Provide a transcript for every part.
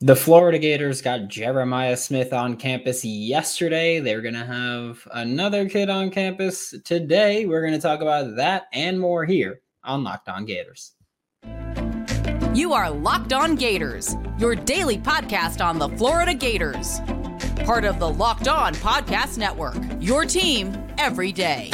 The Florida Gators got Jeremiah Smith on campus yesterday. They're going to have another kid on campus today. We're going to talk about that and more here on Locked On Gators. You are Locked On Gators, your daily podcast on the Florida Gators. Part of the Locked On Podcast Network, your team every day.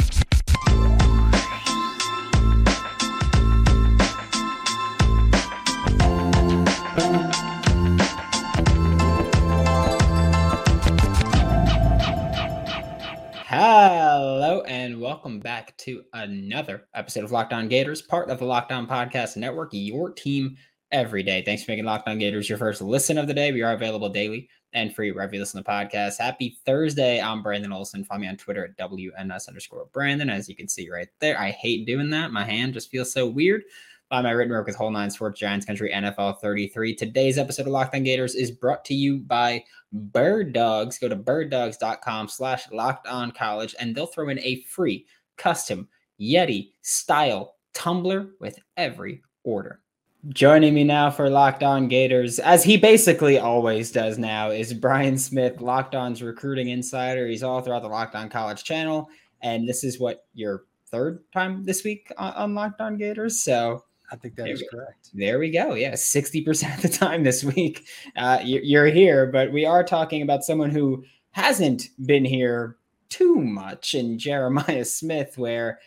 Welcome back to another episode of Locked On Gators, part of the Locked On Podcast Network, your team every day. Thanks for making Locked On Gators your first listen of the day. We are available daily and free wherever you listen to podcasts. Happy Thursday. I'm Brandon Olsen. Follow me on Twitter at WNS underscore Brandon. As you can see right there, I hate doing that. My hand just feels so weird by my written work with Whole Nine Sports Giants Country NFL 33. Today's episode of Locked On Gators is brought to you by Bird Dogs. Go to birddogs.com slash locked on college and they'll throw in a free custom Yeti style tumbler with every order. Joining me now for Locked On Gators, as he basically always does now, is Brian Smith, Locked On's recruiting insider. He's all throughout the Locked On College channel. And this is what your third time this week on, on Locked On Gators. So I think that there is correct. There we go. Yeah, 60% of the time this week uh, you're here, but we are talking about someone who hasn't been here too much in Jeremiah Smith, where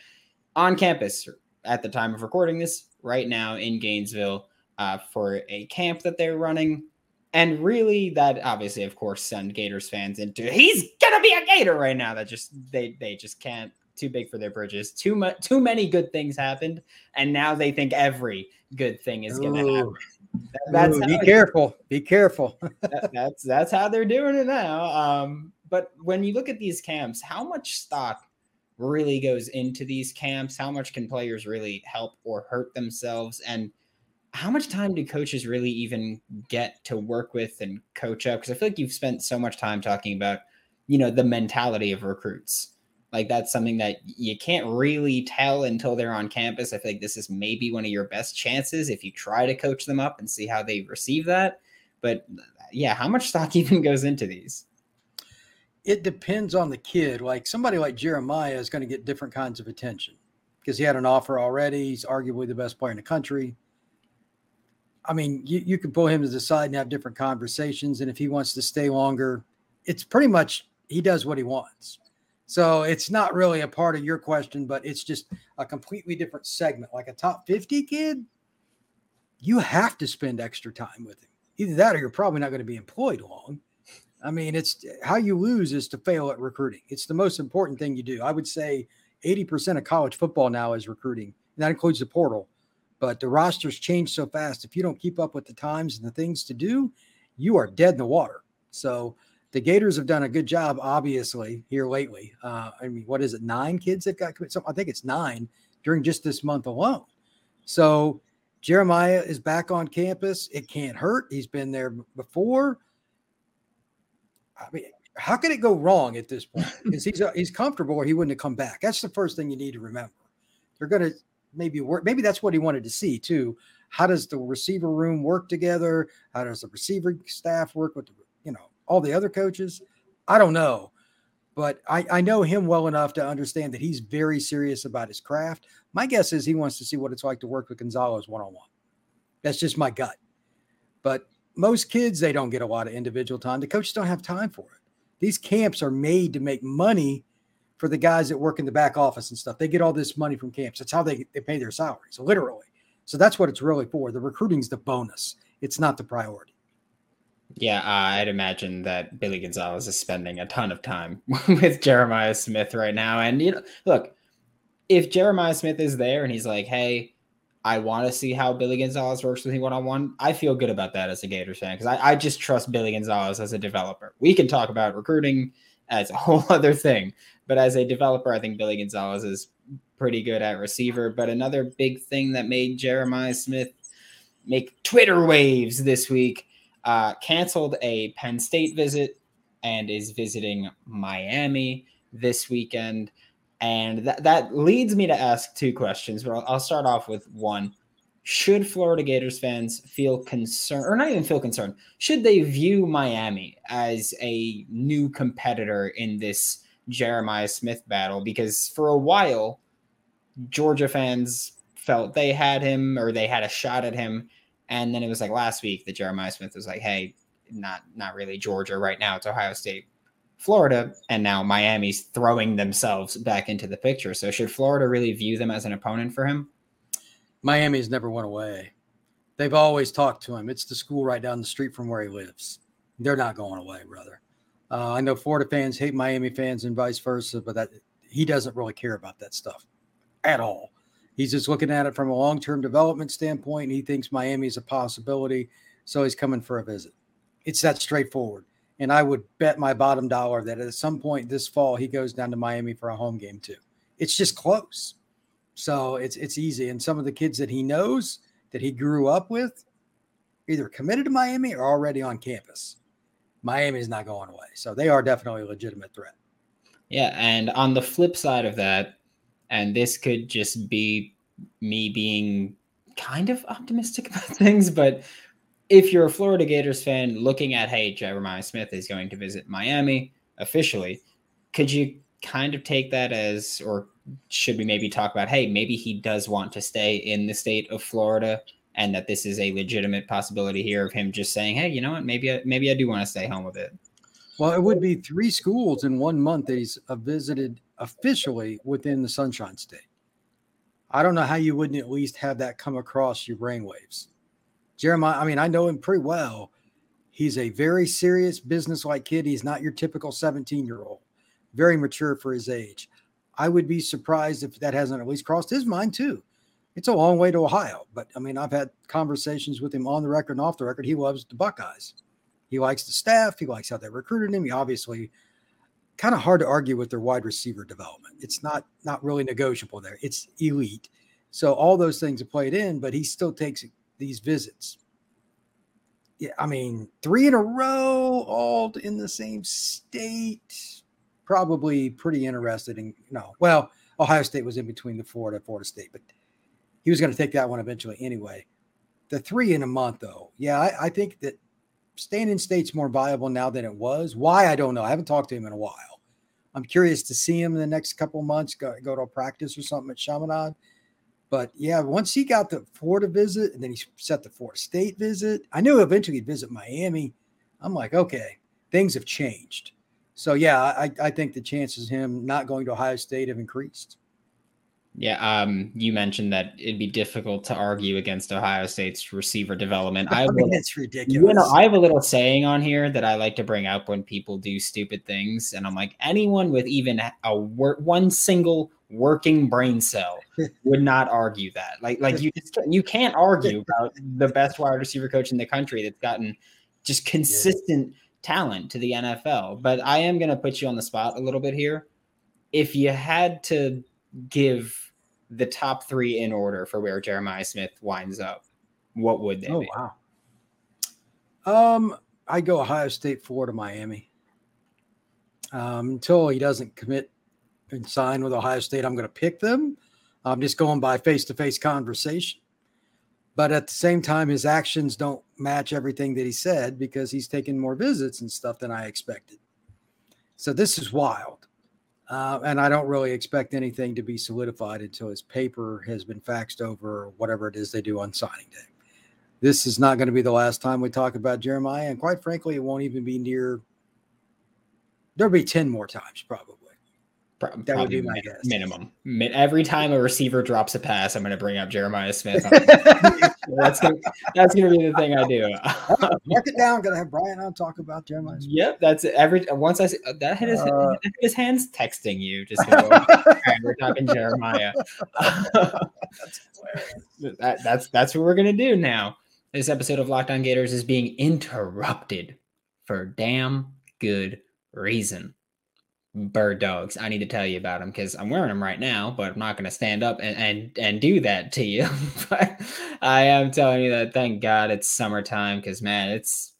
on campus at the time of recording this, right now in Gainesville, uh, for a camp that they're running. And really, that obviously, of course, send Gators fans into he's gonna be a Gator right now. That just they they just can't too big for their bridges. Too much, too many good things happened, and now they think every good thing is going to happen. That, that's Ooh, be careful. Be careful. that, that's that's how they're doing it now. Um, but when you look at these camps, how much stock really goes into these camps? How much can players really help or hurt themselves? And how much time do coaches really even get to work with and coach up? Because I feel like you've spent so much time talking about, you know, the mentality of recruits like that's something that you can't really tell until they're on campus. I feel like this is maybe one of your best chances if you try to coach them up and see how they receive that. But yeah, how much stock even goes into these? It depends on the kid. Like somebody like Jeremiah is going to get different kinds of attention because he had an offer already. He's arguably the best player in the country. I mean, you, you can pull him to the side and have different conversations. And if he wants to stay longer, it's pretty much he does what he wants. So it's not really a part of your question, but it's just a completely different segment. Like a top 50 kid, you have to spend extra time with him. Either that or you're probably not going to be employed long. I mean, it's how you lose is to fail at recruiting. It's the most important thing you do. I would say 80% of college football now is recruiting. And that includes the portal. But the rosters change so fast. If you don't keep up with the times and the things to do, you are dead in the water. So the Gators have done a good job, obviously, here lately. Uh, I mean, what is it? Nine kids that got committed. I think it's nine during just this month alone. So Jeremiah is back on campus. It can't hurt. He's been there before. I mean, how could it go wrong at this point? Because he's uh, he's comfortable, or he wouldn't have come back. That's the first thing you need to remember. They're going to maybe work. Maybe that's what he wanted to see too. How does the receiver room work together? How does the receiver staff work with the you know all the other coaches, I don't know. But I, I know him well enough to understand that he's very serious about his craft. My guess is he wants to see what it's like to work with Gonzalez one on one. That's just my gut. But most kids, they don't get a lot of individual time. The coaches don't have time for it. These camps are made to make money for the guys that work in the back office and stuff. They get all this money from camps. That's how they, they pay their salaries, literally. So that's what it's really for. The recruiting's the bonus, it's not the priority. Yeah, uh, I'd imagine that Billy Gonzalez is spending a ton of time with Jeremiah Smith right now. And you know, look, if Jeremiah Smith is there and he's like, "Hey, I want to see how Billy Gonzalez works with me one on one," I feel good about that as a Gators fan because I, I just trust Billy Gonzalez as a developer. We can talk about recruiting as a whole other thing, but as a developer, I think Billy Gonzalez is pretty good at receiver. But another big thing that made Jeremiah Smith make Twitter waves this week uh, canceled a Penn State visit and is visiting Miami this weekend. And that, that leads me to ask two questions, but I'll, I'll start off with one. should Florida Gators fans feel concerned, or not even feel concerned, should they view Miami as a new competitor in this Jeremiah Smith battle? Because for a while, Georgia fans felt they had him or they had a shot at him. And then it was like last week that Jeremiah Smith was like, hey, not not really Georgia right now. It's Ohio State, Florida, and now Miami's throwing themselves back into the picture. So should Florida really view them as an opponent for him? Miami's never went away. They've always talked to him. It's the school right down the street from where he lives. They're not going away, brother. Uh, I know Florida fans hate Miami fans and vice versa, but that he doesn't really care about that stuff at all. He's just looking at it from a long-term development standpoint. And he thinks Miami is a possibility, so he's coming for a visit. It's that straightforward. And I would bet my bottom dollar that at some point this fall he goes down to Miami for a home game too. It's just close. So it's it's easy. And some of the kids that he knows that he grew up with either committed to Miami or already on campus. Miami is not going away. So they are definitely a legitimate threat. Yeah. And on the flip side of that, and this could just be me being kind of optimistic about things, but if you're a Florida Gators fan looking at, hey, Jeremiah Smith is going to visit Miami officially, could you kind of take that as, or should we maybe talk about, hey, maybe he does want to stay in the state of Florida and that this is a legitimate possibility here of him just saying, hey, you know what, maybe I, maybe I do want to stay home a bit. Well, it would be three schools in one month that he's visited officially within the Sunshine State. I don't know how you wouldn't at least have that come across your brainwaves. Jeremiah, I mean, I know him pretty well. He's a very serious business-like kid. He's not your typical 17-year-old. Very mature for his age. I would be surprised if that hasn't at least crossed his mind too. It's a long way to Ohio, but I mean, I've had conversations with him on the record and off the record. He loves the Buckeyes. He likes the staff. He likes how they recruited him. He obviously kind of hard to argue with their wide receiver development. It's not not really negotiable there. It's elite. So all those things have played in, but he still takes these visits. Yeah, I mean, three in a row, all in the same state. Probably pretty interested in no. Well, Ohio State was in between the Florida Florida State, but he was going to take that one eventually anyway. The three in a month, though, yeah, I, I think that staying in state's more viable now than it was. Why I don't know. I haven't talked to him in a while. I'm curious to see him in the next couple months. Go, go to a practice or something at Chaminade but yeah, once he got the Florida visit and then he set the Florida State visit, I knew eventually he'd visit Miami. I'm like, okay, things have changed. So yeah, I, I think the chances of him not going to Ohio State have increased. Yeah, um, you mentioned that it'd be difficult to argue against Ohio State's receiver development. I, I mean, it's ridiculous. You know, I have a little saying on here that I like to bring up when people do stupid things, and I'm like, anyone with even a wor- one single working brain cell would not argue that. Like, like you just you can't argue about the best wide receiver coach in the country that's gotten just consistent yeah. talent to the NFL. But I am going to put you on the spot a little bit here. If you had to give the top three in order for where Jeremiah Smith winds up, what would they oh, be? wow. Um, I go Ohio State, Florida, Miami. Um, until he doesn't commit and sign with Ohio State, I'm going to pick them. I'm just going by face to face conversation. But at the same time, his actions don't match everything that he said because he's taking more visits and stuff than I expected. So this is wild. Uh, and I don't really expect anything to be solidified until his paper has been faxed over or whatever it is they do on signing day. This is not going to be the last time we talk about Jeremiah. And quite frankly, it won't even be near, there'll be 10 more times probably. That would be my guess. Minimum. Every time a receiver drops a pass, I'm going to bring up Jeremiah Smith. that's gonna, that's going to be the thing I do. Mark it down. Going to have Brian on talk about Jeremiah. Smith. Yep, that's it. every once I see that hit his, uh, his hands texting you. Just go, right, we're talking Jeremiah. that's that, that's that's what we're going to do now. This episode of Locked On Gators is being interrupted for damn good reason bird dogs. I need to tell you about them because I'm wearing them right now, but I'm not going to stand up and, and and do that to you. but I am telling you that thank God it's summertime because man, it's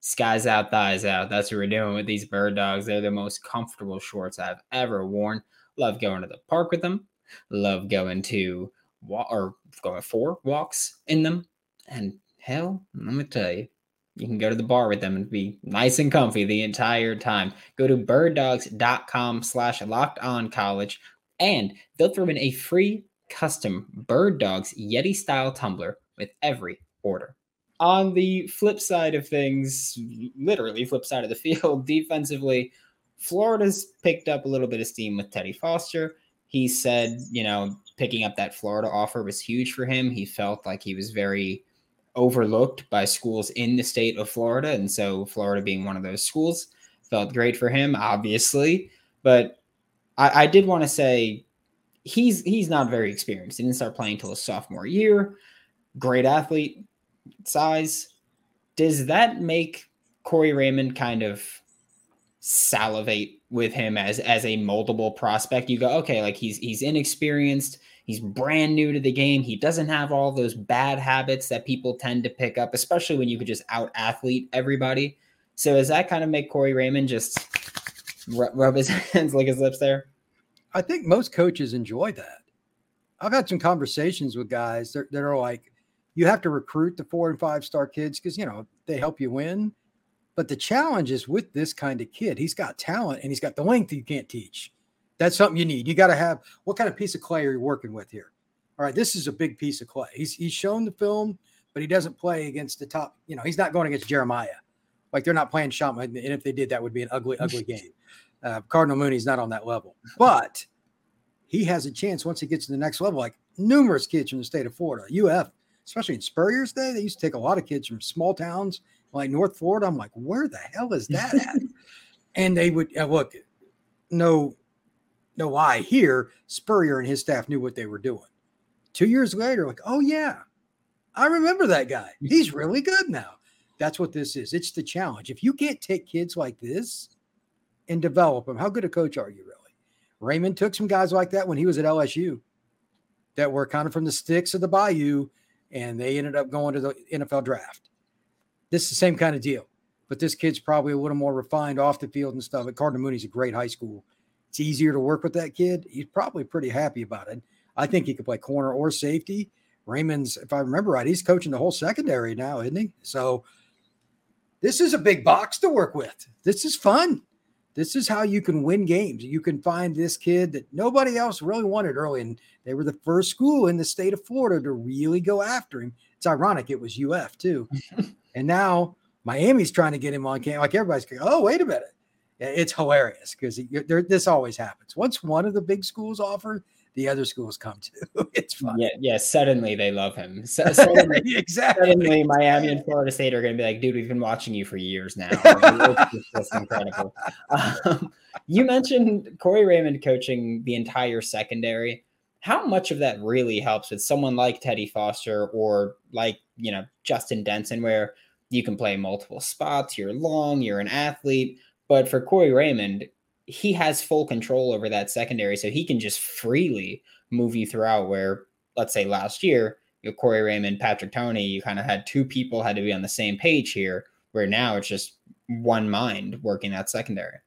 skies out, thighs out. That's what we're doing with these bird dogs. They're the most comfortable shorts I've ever worn. Love going to the park with them. Love going to wa- or going for walks in them. And hell, let me tell you, you can go to the bar with them and be nice and comfy the entire time. Go to birddogs.com slash locked on college and they'll throw in a free custom Bird Dogs Yeti style tumbler with every order. On the flip side of things, literally flip side of the field, defensively, Florida's picked up a little bit of steam with Teddy Foster. He said, you know, picking up that Florida offer was huge for him. He felt like he was very overlooked by schools in the state of Florida. And so, Florida being one of those schools felt great for him, obviously. But I, I did want to say he's he's not very experienced. He didn't start playing until his sophomore year. Great athlete, size. Does that make Corey Raymond kind of salivate with him as as a multiple prospect? You go, okay, like he's he's inexperienced, he's brand new to the game, he doesn't have all those bad habits that people tend to pick up, especially when you could just out athlete everybody. So does that kind of make Corey Raymond just rub his hands, lick his lips there? I think most coaches enjoy that. I've had some conversations with guys that, that are like, you have to recruit the four and five star kids because, you know, they help you win. But the challenge is with this kind of kid, he's got talent and he's got the length you can't teach. That's something you need. You got to have what kind of piece of clay are you working with here? All right, this is a big piece of clay. He's he's shown the film, but he doesn't play against the top. You know, he's not going against Jeremiah. Like they're not playing Shama, and if they did, that would be an ugly, ugly game. Uh, Cardinal Mooney's not on that level, but he has a chance once he gets to the next level. Like numerous kids from the state of Florida, UF, especially in Spurrier's day, they used to take a lot of kids from small towns like North Florida. I'm like, where the hell is that at? and they would uh, look, no, no lie here. Spurrier and his staff knew what they were doing. Two years later, like, oh yeah, I remember that guy. Mm-hmm. He's really good now. That's what this is. It's the challenge. If you can't take kids like this and develop them, how good a coach are you really? Raymond took some guys like that when he was at LSU that were kind of from the sticks of the bayou, and they ended up going to the NFL draft. This is the same kind of deal, but this kid's probably a little more refined off the field and stuff. At Cardinal Mooney's a great high school. It's easier to work with that kid. He's probably pretty happy about it. I think he could play corner or safety. Raymond's, if I remember right, he's coaching the whole secondary now, isn't he? So this is a big box to work with. This is fun. This is how you can win games. You can find this kid that nobody else really wanted early, and they were the first school in the state of Florida to really go after him. It's ironic it was UF too, and now Miami's trying to get him on camp. Like everybody's going, oh wait a minute, it's hilarious because this always happens. Once one of the big schools offer, the other schools come to. it's fun. Yeah, yeah. Suddenly they love him. So, suddenly, exactly. Suddenly Miami and Florida State are going to be like, dude, we've been watching you for years now. it's just incredible. Um, you mentioned Corey Raymond coaching the entire secondary. How much of that really helps with someone like Teddy Foster or like you know Justin Denson, where you can play multiple spots, you're long, you're an athlete. But for Corey Raymond, he has full control over that secondary, so he can just freely move you throughout. Where let's say last year, you know, Corey Raymond, Patrick Toney, you kind of had two people had to be on the same page here. Where now it's just one mind working that secondary.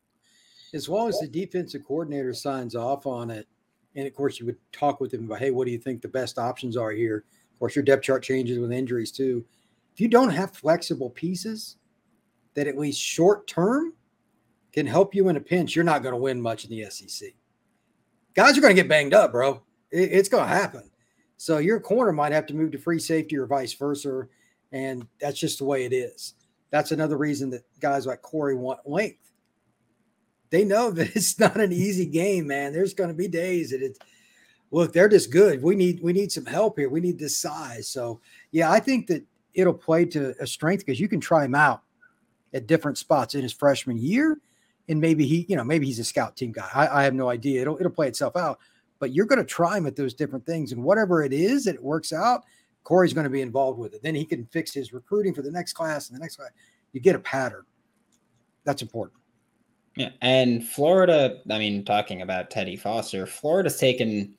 As long as the defensive coordinator signs off on it, and of course you would talk with him about, hey, what do you think the best options are here? Of course, your depth chart changes with injuries too. If you don't have flexible pieces that at least short term can help you in a pinch, you're not going to win much in the SEC. Guys are going to get banged up, bro. It, it's going to happen. So your corner might have to move to free safety or vice versa. And that's just the way it is. That's another reason that guys like Corey want length. They know that it's not an easy game, man. There's going to be days that it's look, they're just good. We need we need some help here. We need this size. So yeah, I think that it'll play to a strength because you can try him out at different spots in his freshman year and maybe he, you know, maybe he's a scout team guy. I, I have no idea. It'll it'll play itself out. But you're going to try him at those different things, and whatever it is that it works out, Corey's going to be involved with it. Then he can fix his recruiting for the next class and the next class. You get a pattern. That's important. Yeah, and Florida. I mean, talking about Teddy Foster, Florida's taken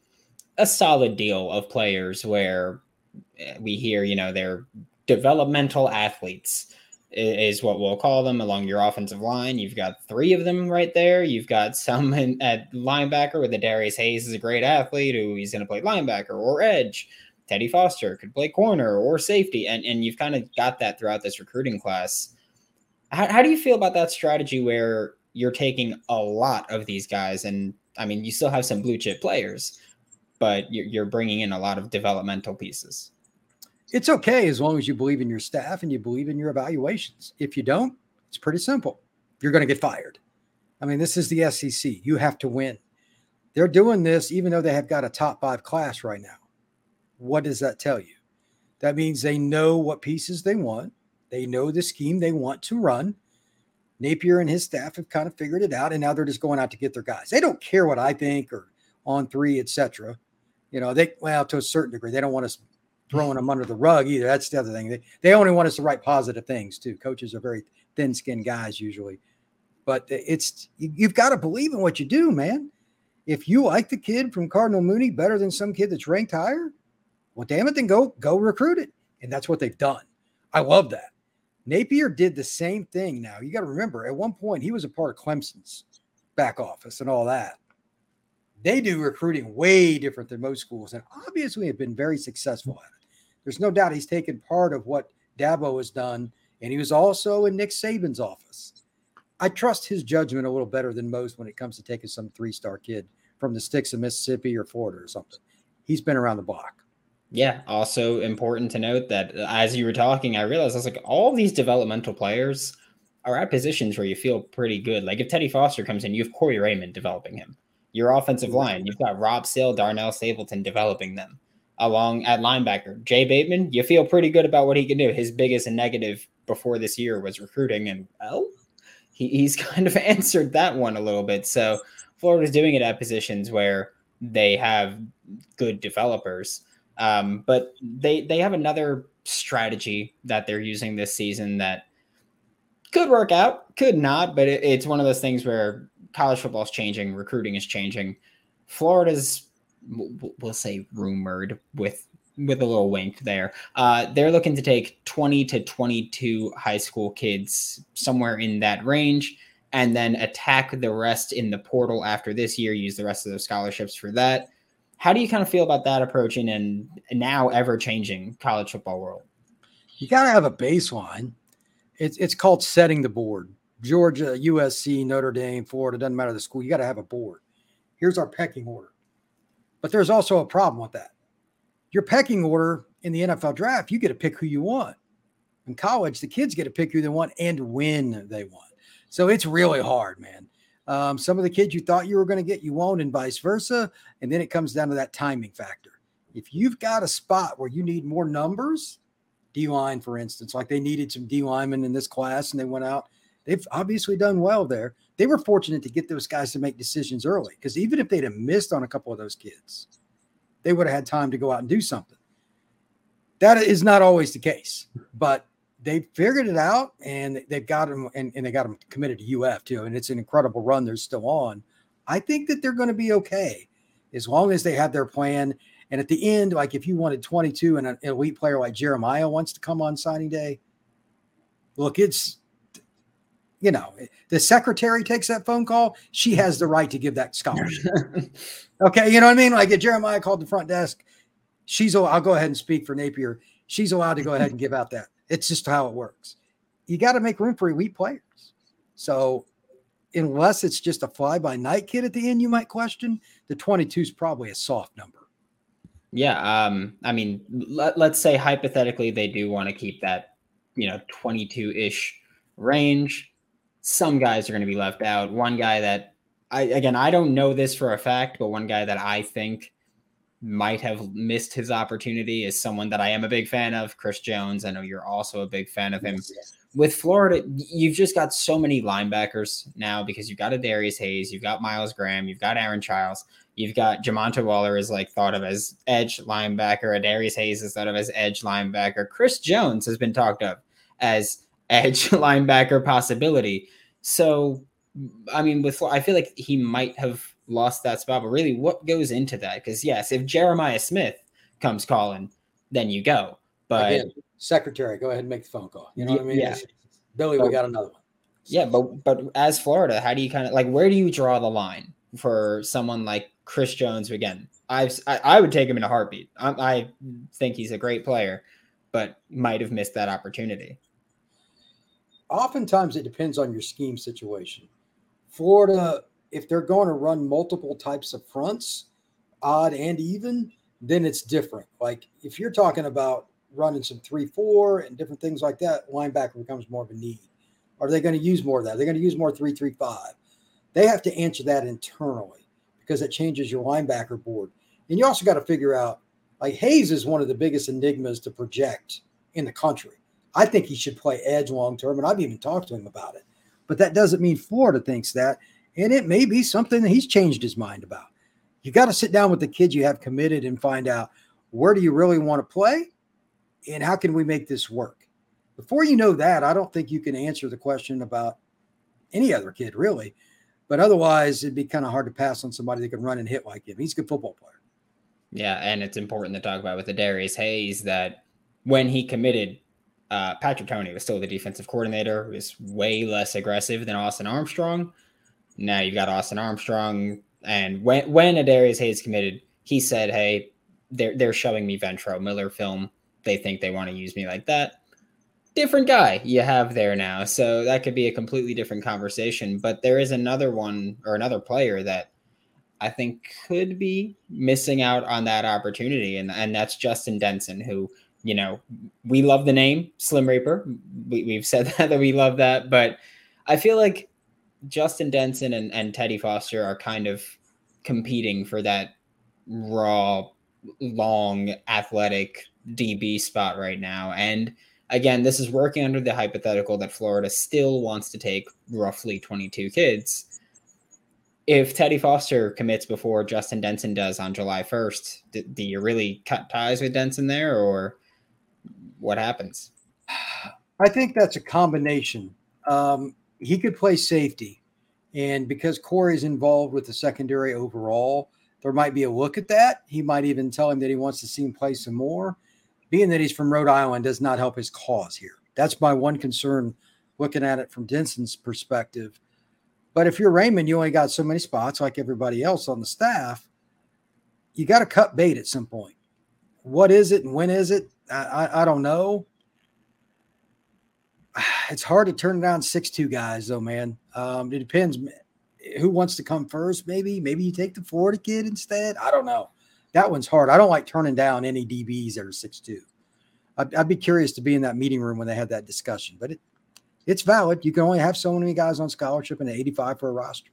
a solid deal of players where eh, we hear, you know, they're developmental athletes is what we'll call them along your offensive line. You've got three of them right there. You've got some in, at linebacker with the Darius Hayes is a great athlete who he's going to play linebacker or edge. Teddy Foster could play corner or safety, and and you've kind of got that throughout this recruiting class. How, how do you feel about that strategy where you're taking a lot of these guys, and I mean you still have some blue chip players, but you're, you're bringing in a lot of developmental pieces it's okay as long as you believe in your staff and you believe in your evaluations. If you don't, it's pretty simple. You're going to get fired. I mean, this is the SEC. You have to win. They're doing this even though they have got a top five class right now. What does that tell you? That means they know what pieces they want, they know the scheme they want to run. Napier and his staff have kind of figured it out, and now they're just going out to get their guys. They don't care what I think or On3, etc. You know, they well to a certain degree, they don't want to throwing them under the rug either. That's the other thing. They, they only want us to write positive things too. Coaches are very thin skinned guys usually, but it's you've got to believe in what you do, man. If you like the kid from Cardinal Mooney better than some kid that's ranked higher, well, damn it, then go go recruit it, and that's what they've done. I love that. Napier did the same thing. Now you got to remember, at one point he was a part of Clemson's back office and all that they do recruiting way different than most schools and obviously have been very successful at it. There's no doubt he's taken part of what Dabo has done, and he was also in Nick Saban's office. I trust his judgment a little better than most when it comes to taking some three star kid from the sticks of Mississippi or Florida or something. He's been around the block. Yeah. Also important to note that uh, as you were talking, I realized I was like, all these developmental players are at positions where you feel pretty good. Like if Teddy Foster comes in, you have Corey Raymond developing him. Your offensive line, you've got Rob Sale, Darnell Stapleton developing them along at linebacker. Jay Bateman, you feel pretty good about what he can do. His biggest negative before this year was recruiting, and well, he, he's kind of answered that one a little bit. So Florida's doing it at positions where they have good developers. Um, but they they have another strategy that they're using this season that could work out, could not, but it, it's one of those things where college football is changing, recruiting is changing. Florida's we'll say rumored with with a little wink there. Uh, they're looking to take 20 to 22 high school kids somewhere in that range and then attack the rest in the portal after this year, use the rest of those scholarships for that. How do you kind of feel about that approach in an now ever changing college football world? You got to have a baseline. It's, it's called setting the board. Georgia, USC, Notre Dame, Florida, doesn't matter the school. You got to have a board. Here's our pecking order. But there's also a problem with that. Your pecking order in the NFL draft, you get to pick who you want. In college, the kids get to pick who they want and when they want. So it's really hard, man. Um, some of the kids you thought you were going to get, you won't, and vice versa. And then it comes down to that timing factor. If you've got a spot where you need more numbers, D line, for instance, like they needed some D linemen in this class and they went out, they've obviously done well there they were fortunate to get those guys to make decisions early because even if they'd have missed on a couple of those kids, they would have had time to go out and do something. That is not always the case, but they figured it out and they've got them and, and they got them committed to UF too. And it's an incredible run they're still on. I think that they're going to be okay as long as they have their plan. And at the end, like if you wanted 22 and an elite player like Jeremiah wants to come on signing day, look, it's you know, the secretary takes that phone call, she has the right to give that scholarship. okay, you know what I mean? Like if Jeremiah called the front desk, she's I'll go ahead and speak for Napier. She's allowed to go ahead and give out that. It's just how it works. You got to make room for elite players. So unless it's just a fly by night kid at the end, you might question the 22 is probably a soft number. Yeah. Um, I mean, let, let's say hypothetically they do want to keep that, you know, 22 ish range some guys are going to be left out. One guy that I again I don't know this for a fact, but one guy that I think might have missed his opportunity is someone that I am a big fan of, Chris Jones. I know you're also a big fan of him. Yes. With Florida, you've just got so many linebackers now because you've got Adarius Hayes, you've got Miles Graham, you've got Aaron Chiles, you've got Jamonta Waller is like thought of as edge linebacker, Adarius Hayes is thought of as edge linebacker. Chris Jones has been talked of as edge linebacker possibility. So, I mean, with I feel like he might have lost that spot, but really, what goes into that? Because yes, if Jeremiah Smith comes calling, then you go. But Again, secretary, go ahead and make the phone call. You know what I mean? Yeah. Billy, we got another one. Yeah, but but as Florida, how do you kind of like where do you draw the line for someone like Chris Jones? Again, I've I, I would take him in a heartbeat. I, I think he's a great player, but might have missed that opportunity. Oftentimes, it depends on your scheme situation. Florida, if they're going to run multiple types of fronts, odd and even, then it's different. Like if you're talking about running some three four and different things like that, linebacker becomes more of a need. Are they going to use more of that? They're going to use more three three five. They have to answer that internally because it changes your linebacker board. And you also got to figure out like Hayes is one of the biggest enigmas to project in the country. I think he should play edge long term, and I've even talked to him about it. But that doesn't mean Florida thinks that. And it may be something that he's changed his mind about. You got to sit down with the kids you have committed and find out where do you really want to play and how can we make this work? Before you know that, I don't think you can answer the question about any other kid, really. But otherwise, it'd be kind of hard to pass on somebody that can run and hit like him. He's a good football player. Yeah, and it's important to talk about with the Darius Hayes that when he committed, uh, Patrick Toney was still the defensive coordinator. Was way less aggressive than Austin Armstrong. Now you've got Austin Armstrong, and when when Adarius Hayes committed, he said, "Hey, they're they're showing me Ventrell Miller film. They think they want to use me like that." Different guy you have there now, so that could be a completely different conversation. But there is another one or another player that I think could be missing out on that opportunity, and and that's Justin Denson, who you know we love the name Slim Reaper. We, we've said that that we love that, but I feel like Justin Denson and, and Teddy Foster are kind of competing for that raw, long, athletic DB spot right now, and again, this is working under the hypothetical that Florida still wants to take roughly 22 kids if Teddy Foster commits before Justin Denson does on July 1st, do, do, you really cut ties with Denson there or what happens? I think that's a combination. Um, he could play safety. And because Corey's involved with the secondary overall, there might be a look at that. He might even tell him that he wants to see him play some more. Being that he's from Rhode Island does not help his cause here. That's my one concern looking at it from Denson's perspective but if you're Raymond, you only got so many spots like everybody else on the staff. You got to cut bait at some point. What is it and when is it? I, I, don't know. It's hard to turn down six two guys though, man. Um, it depends who wants to come first. Maybe maybe you take the Florida kid instead. I don't know. That one's hard. I don't like turning down any DBs that are six two. I'd, I'd be curious to be in that meeting room when they had that discussion, but it, it's valid. You can only have so many guys on scholarship and 85 for a roster.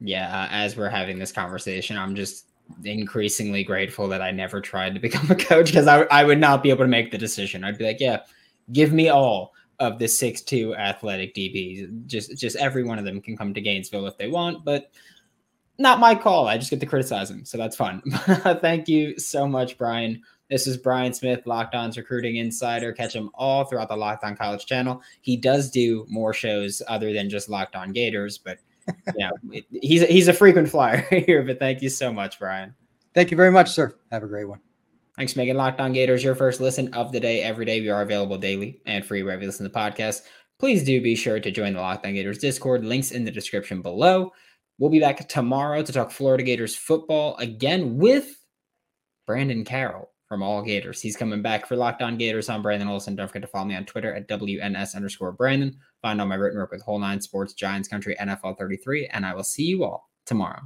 Yeah, uh, as we're having this conversation, I'm just increasingly grateful that I never tried to become a coach because I, I would not be able to make the decision. I'd be like, yeah, give me all of the six two athletic DBs. Just just every one of them can come to Gainesville if they want, but not my call. I just get to criticize them, so that's fun. Thank you so much, Brian, this is Brian Smith, Locked On's recruiting insider. Catch him all throughout the Locked On College channel. He does do more shows other than just Locked On Gators, but yeah, he's he's a frequent flyer here. But thank you so much, Brian. Thank you very much, sir. Have a great one. Thanks for making Locked On Gators your first listen of the day every day. We are available daily and free wherever you listen to the podcast. Please do be sure to join the Locked On Gators Discord. Links in the description below. We'll be back tomorrow to talk Florida Gators football again with Brandon Carroll from all Gators. He's coming back for Locked On Gators. I'm Brandon Olsen. Don't forget to follow me on Twitter at WNS underscore Brandon. Find all my written work with Whole Nine Sports, Giants Country, NFL 33, and I will see you all tomorrow.